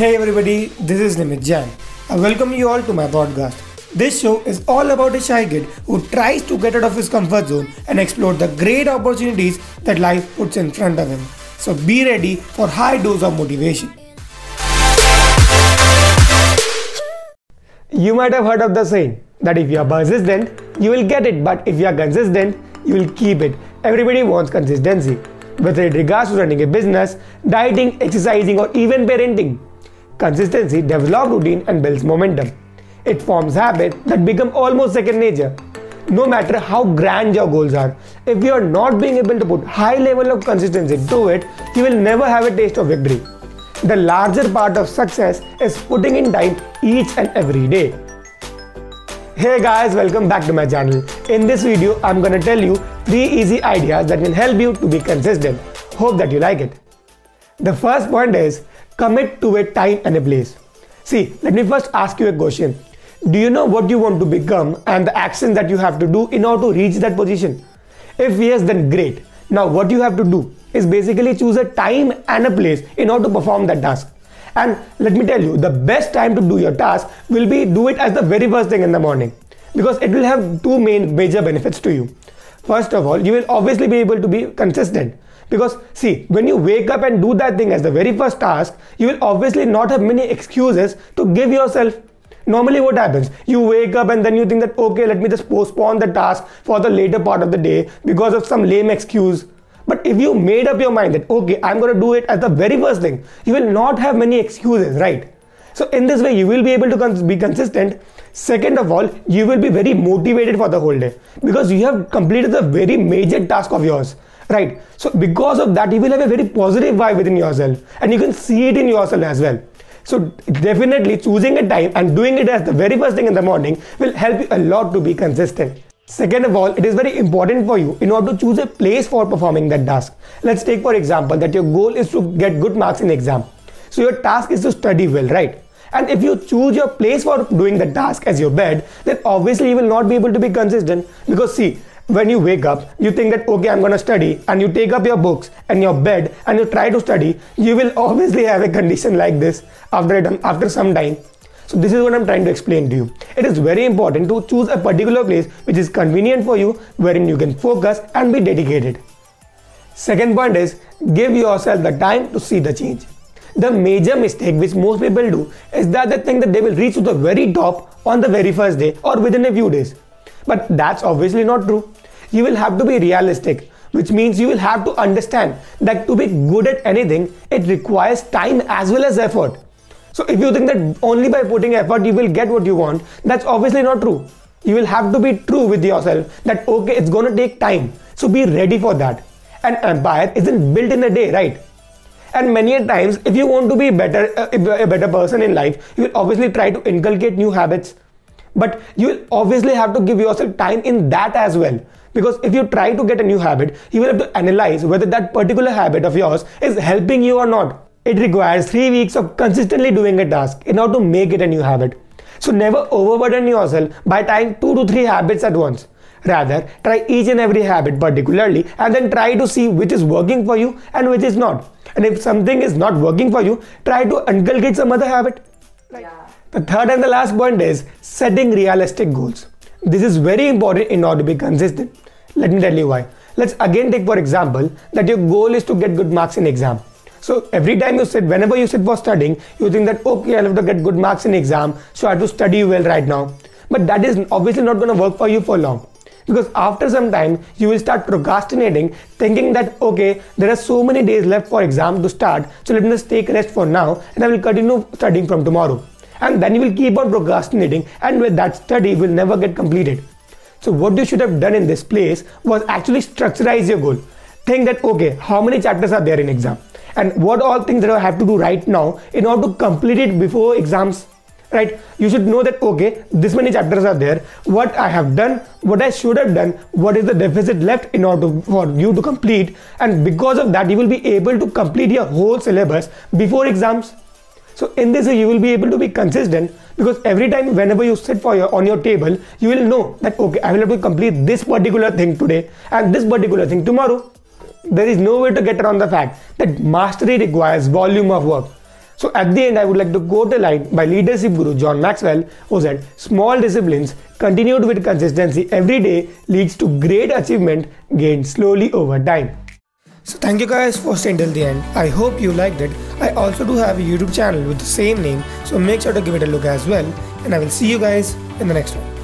Hey everybody, this is Nimit Jain. I welcome you all to my podcast. This show is all about a shy kid who tries to get out of his comfort zone and explore the great opportunities that life puts in front of him. So be ready for high dose of motivation. You might have heard of the saying that if you are persistent, you will get it, but if you are consistent, you will keep it. Everybody wants consistency, whether it regards to running a business, dieting, exercising, or even parenting. Consistency develops routine and builds momentum. It forms habits that become almost second nature. No matter how grand your goals are, if you are not being able to put high level of consistency to it, you will never have a taste of victory. The larger part of success is putting in time each and every day. Hey guys, welcome back to my channel. In this video, I'm gonna tell you 3 easy ideas that can help you to be consistent. Hope that you like it. The first point is commit to a time and a place. See, let me first ask you a question. Do you know what you want to become and the action that you have to do in order to reach that position? If yes, then great. Now, what you have to do is basically choose a time and a place in order to perform that task. And let me tell you, the best time to do your task will be do it as the very first thing in the morning because it will have two main major benefits to you. First of all, you will obviously be able to be consistent because see, when you wake up and do that thing as the very first task, you will obviously not have many excuses to give yourself. Normally what happens? You wake up and then you think that okay let me just postpone the task for the later part of the day because of some lame excuse. But if you made up your mind that okay, I'm going to do it as the very first thing, you will not have many excuses, right? So in this way, you will be able to cons- be consistent. Second of all, you will be very motivated for the whole day because you have completed the very major task of yours, right? So because of that, you will have a very positive vibe within yourself and you can see it in yourself as well. So definitely choosing a time and doing it as the very first thing in the morning will help you a lot to be consistent. Second of all, it is very important for you in order to choose a place for performing that task. Let's take for example that your goal is to get good marks in exam. So your task is to study well, right? And if you choose your place for doing the task as your bed, then obviously you will not be able to be consistent because see, when you wake up, you think that okay, I'm gonna study, and you take up your books and your bed and you try to study, you will obviously have a condition like this after after some time so this is what I'm trying to explain to you. It is very important to choose a particular place which is convenient for you, wherein you can focus and be dedicated. Second point is give yourself the time to see the change. The major mistake which most people do is that they think that they will reach to the very top on the very first day or within a few days. But that's obviously not true. You will have to be realistic, which means you will have to understand that to be good at anything, it requires time as well as effort. So if you think that only by putting effort you will get what you want, that's obviously not true. You will have to be true with yourself that okay, it's to take time. So be ready for that. An empire isn't built in a day, right? And many a times, if you want to be better, uh, a better person in life, you will obviously try to inculcate new habits. But you will obviously have to give yourself time in that as well. Because if you try to get a new habit, you will have to analyze whether that particular habit of yours is helping you or not. It requires three weeks of consistently doing a task in order to make it a new habit. So never overburden yourself by trying two to three habits at once. Rather, try each and every habit particularly and then try to see which is working for you and which is not. And if something is not working for you, try to inculcate some other habit. Yeah. The third and the last point is setting realistic goals. This is very important in order to be consistent. Let me tell you why. Let's again take for example that your goal is to get good marks in exam so every time you sit, whenever you sit for studying, you think that okay, I'll have to get good marks in exam, so I have to study well right now. But that is obviously not going to work for you for long. Because after some time, you will start procrastinating, thinking that okay, there are so many days left for exam to start, so let me just take rest for now and I will continue studying from tomorrow. And then you will keep on procrastinating, and with that study will never get completed. So what you should have done in this place was actually structureize your goal. Think that okay, how many chapters are there in exam? and what all things that I have to do right now in order to complete it before exams right? You should know that okay this many chapters are there. What i have done what i should have done what is the deficit left in order to, for you to complete? And because of that you will be able to complete your whole syllabus before exams. So in this way you will be able to be consistent because every time whenever you sit for your on your table you will know that okay i will have to complete this particular thing today and this particular thing tomorrow. There is no way to get around the fact that mastery requires volume of work. So at the end, I would like to quote a line by leadership guru John Maxwell who said, small disciplines continued with consistency every day leads to great achievement gained slowly over time. So thank you guys for staying till the end. I hope you liked it. I also do have a YouTube channel with the same name, so make sure to give it a look as well. And I will see you guys in the next one.